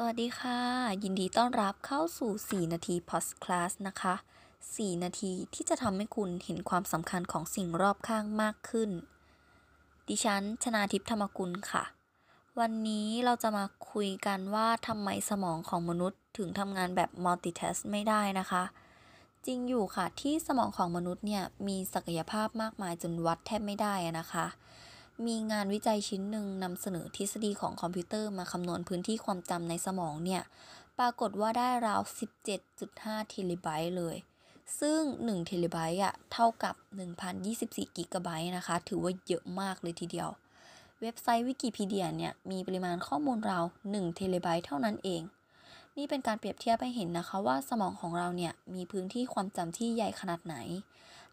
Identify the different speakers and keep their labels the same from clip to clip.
Speaker 1: สวัสดีค่ะ ยินดีต้อนรับเข้าสู่ 4 นาทีพอดคลาสนะคะ 4 นาทีที่จะทำให้คุณเห็นความสำคัญของสิ่งรอบข้างมากขึ้น ดิฉัน ชนาทิพย์ธรรมกุลค่ะ วันนี้เราจะมาคุยกันว่าทำไมสมองของมนุษย์ถึงทำงานแบบ multitask ไม่ได้นะคะ จริงอยู่ค่ะที่สมองของมนุษย์เนี่ย มีศักยภาพมากมายจนวัดแทบไม่ได้นะคะ มีงานวิจัยชิ้นหนึ่งนำเสนอทฤษฎีของคอมพิวเตอร์มาคำนวณพื้นที่ความจำในสมองเนี่ย ปรากฏว่าได้ราว 17.5เทราไบต์เลย ซึ่ง1เทราไบต์อะเท่ากับ 1,024กิกะไบต์นะคะ ถือว่าเยอะมากเลยทีเดียว เว็บไซต์วิกิพีเดียเนี่ย มีปริมาณข้อมูลราว1เทราไบต์เท่านั้นเอง นี่เป็นการเปรียบเทียบให้เห็นนะคะว่าสมองของเราเนี่ยมีพื้นที่ความจำที่ใหญ่ขนาดไหน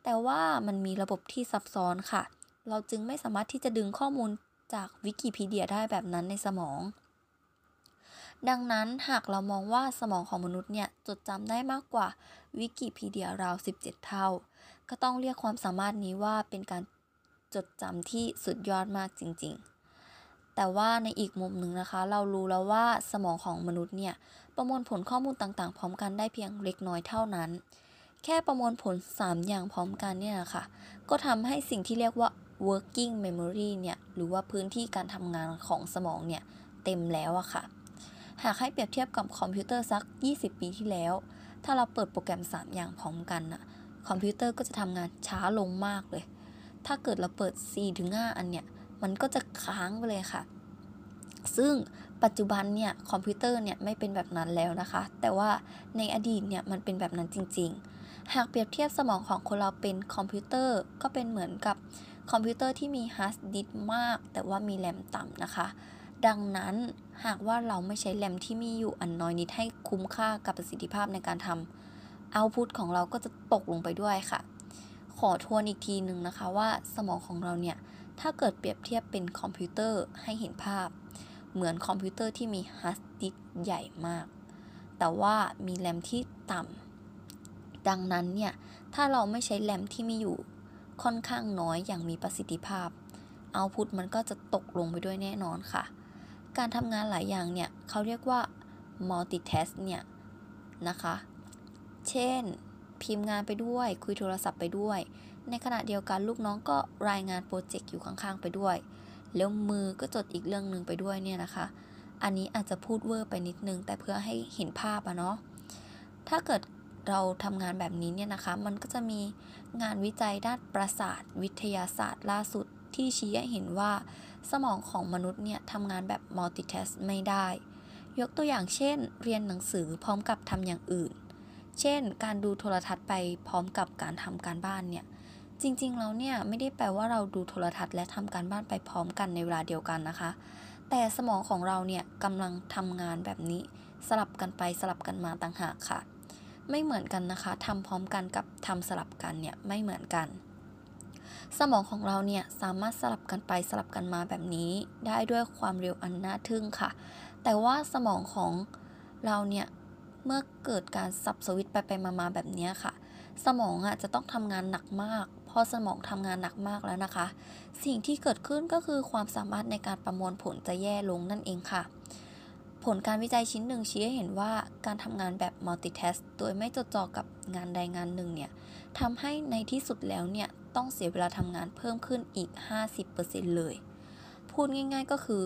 Speaker 1: แต่ว่ามันมีระบบที่ซับซ้อนค่ะ เราจึงไม่สามารถที่จะดึงข้อมูลจากวิกิพีเดียได้แบบนั้นในสมอง ดังนั้นหากเรามองว่าสมองของมนุษย์เนี่ย จดจำได้มากกว่าวิกิพีเดียราว 17 เท่า ก็ต้องเรียกความสามารถนี้ว่าเป็นการจดจำที่สุดยอดมากจริง ๆ แต่ว่าในอีกมุมหนึ่งนะคะ เรารู้แล้วว่าสมองของมนุษย์เนี่ย ประมวลผลข้อมูลต่างๆ พร้อมกันได้เพียงเล็กน้อยเท่านั้น แค่ประมวลผล 3 อย่างพร้อมกันเนี่ยนะคะก็ทำให้สิ่งที่เรียกว่า working memory เนี่ยหรือว่าพื้นที่การทำงานของสมองเนี่ยเต็มแล้วอะค่ะ หากให้เปรียบเทียบกับคอมพิวเตอร์สัก 20 ปีที่แล้ว ถ้าเราเปิดโปรแกรม 3 อย่างพร้อมกันอะคอมพิวเตอร์ก็จะทำงานช้าลงมากเลย ถ้าเกิดเราเปิด 4-5 อันเนี่ยมันก็จะค้างไปเลยค่ะ ซึ่งปัจจุบันเนี่ยคอมพิวเตอร์เนี่ยไม่เป็นแบบนั้นแล้วนะคะ แต่ว่าในอดีตเนี่ยมันเป็นแบบนั้นจริง ๆ หากเปรียบเทียบสมองของคนเราเป็นคอมพิวเตอร์ ก็เป็นเหมือนกับคอมพิวเตอร์ที่มีฮาร์ดดิสก์มาก แต่ว่ามีแรมต่ำนะคะ ดังนั้นหากว่าเราไม่ใช้แรมที่มีอยู่อันน้อยนิดให้คุ้มค่ากับประสิทธิภาพในการทำ output ของเราก็จะตกลงไปด้วยค่ะ ขอทวนอีกทีหนึ่งนะคะว่าสมองของเราเนี่ย ถ้าเกิดเปรียบเทียบเป็นคอมพิวเตอร์ให้เห็นภาพ เหมือนคอมพิวเตอร์ที่มีฮาร์ดดิสก์ใหญ่มาก แต่ว่ามีแรมที่ต่ำ ดังนั้นเนี่ย ถ้าเราไม่ใช้แรมที่มีอยู่ค่อนข้างน้อยอย่างมีประสิทธิภาพ output มันก็จะตกลงไปด้วยแน่นอนค่ะ การทำงานหลายอย่างเนี่ยเขาเรียกว่า multitask เนี่ยนะคะ เช่น พิมพ์งานไปด้วย คุยโทรศัพท์ไปด้วย ในขณะเดียวกันลูกน้องก็รายงานโปรเจกต์อยู่ข้างๆไปด้วย แล้วมือก็จดอีกเรื่องหนึ่งไปด้วยเนี่ยนะคะ อันนี้อาจจะพูดเวอร์ไปนิดนึง แต่เพื่อให้เห็นภาพอะเนาะ ถ้าเกิด เราทำงานแบบนี้เนี่ยนะคะ มันก็จะมีงานวิจัยด้านประสาทวิทยาศาสตร์ล่าสุดที่ชี้ให้เห็นว่า สมองของมนุษย์เนี่ยทำงานแบบ multitask ไม่ได้ ยกตัวอย่างเช่น เรียนหนังสือพร้อมกับทำอย่างอื่น เช่น การดูโทรทัศน์ไปพร้อมกับการทำการบ้านเนี่ย จริงๆแล้วเนี่ยไม่ได้แปลว่าเราดูโทรทัศน์และทำการบ้านไปพร้อมกันในเวลาเดียวกันนะคะ แต่สมองของเราเนี่ยกำลังทำงานแบบนี้ สลับกันไปสลับกันมาต่างหากค่ะ ไม่เหมือนกันนะคะทำพร้อมกันกับทำสลับกันเนี่ยไม่เหมือนกัน สมองของเราเนี่ยสามารถสลับกันไปสลับกันมาแบบนี้ ได้ด้วยความเร็วอันน่าทึ่งค่ะ แต่ว่าสมองของเราเนี่ยเมื่อเกิดการสับสวิตไปไปมาแบบนี้ค่ะ สมองอะจะต้องทำงานหนักมาก พอสมองทำงานหนักมากแล้วนะคะ สิ่งที่เกิดขึ้นก็คือความสามารถในการประมวลผลจะแย่ลงนั่นเองค่ะ ผลการวิจัยชิ้นหนึ่งชี้ให้เห็นว่าการทำงานแบบ multitask โดยไม่จดจ่อกับงานใดงานหนึ่งเนี่ยทำให้ในที่สุดแล้วเนี่ยต้องเสียเวลาทำงานเพิ่มขึ้นอีก 50%เลย พูดง่าย ๆก็คือ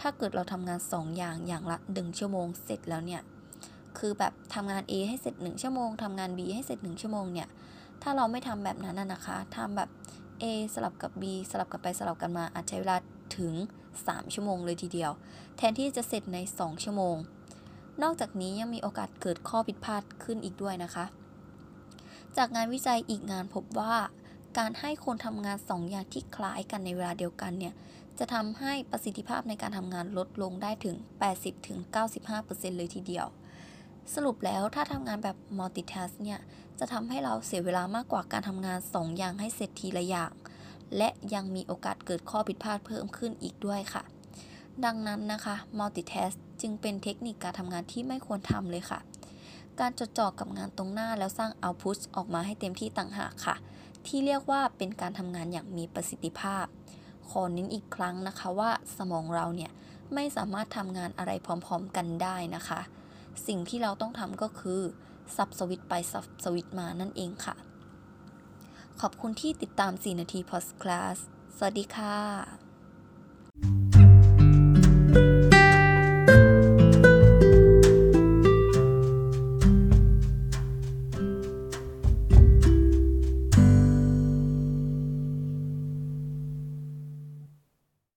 Speaker 1: ถ้าเกิดเราทำงาน 2 อย่างอย่างละ 1 ชั่วโมงเสร็จแล้วเนี่ยคือแบบทำงาน A ให้เสร็จ 1 ชั่วโมงทำงาน B ให้เสร็จ 1 ชั่วโมงเนี่ยถ้าเราไม่ทำแบบนั้นนะคะทำแบบ A สลับกับ B สลับกันไปสลับกันมาอาจใช้เวลาถึง 3 ชั่วโมงเลยทีเดียว แทนที่จะเสร็จใน 2 ชั่วโมง นอกจากนี้ยังมีโอกาสเกิดข้อผิดพลาดขึ้นอีกด้วยนะคะ จากงานวิจัยอีกงานพบว่าการให้คนทำงาน2อย่างที่คล้ายกันในเวลาเดียวกันเนี่ย จะทำให้ประสิทธิภาพในการทำงานลดลงได้ถึง 80-95%เลยทีเดียว สรุปแล้วถ้าทำงานแบบ multitask เนี่ย จะทำให้เราเสียเวลามากกว่าการทำงาน2อย่างให้เสร็จทีละอย่าง และยังมีโอกาสเกิดข้อผิดพลาดเพิ่มขึ้นอีกด้วยค่ะ ดังนั้นนะคะ multitask จึงเป็นเทคนิคการทำงานที่ไม่ควรทำเลยค่ะ การจดจ่อกับงานตรงหน้าแล้วสร้างเอาพุ t ออกมาให้เต็มที่ต่างหากค่ะ ที่เรียกว่าเป็นการทำงานอย่างมีประสิทธิภาพ ขอเน้นอีกครั้งนะคะว่าสมองเราเนี่ยไม่สามารถทำงานอะไรพร้อมๆกันได้นะคะ สิ่งที่เราต้องทำก็คือสับสวิตไปสับสวิตมานั่นเองค่ะ ขอบคุณที่ติดตาม 4 นาทีพอดคลาสสวัสดีค่ะ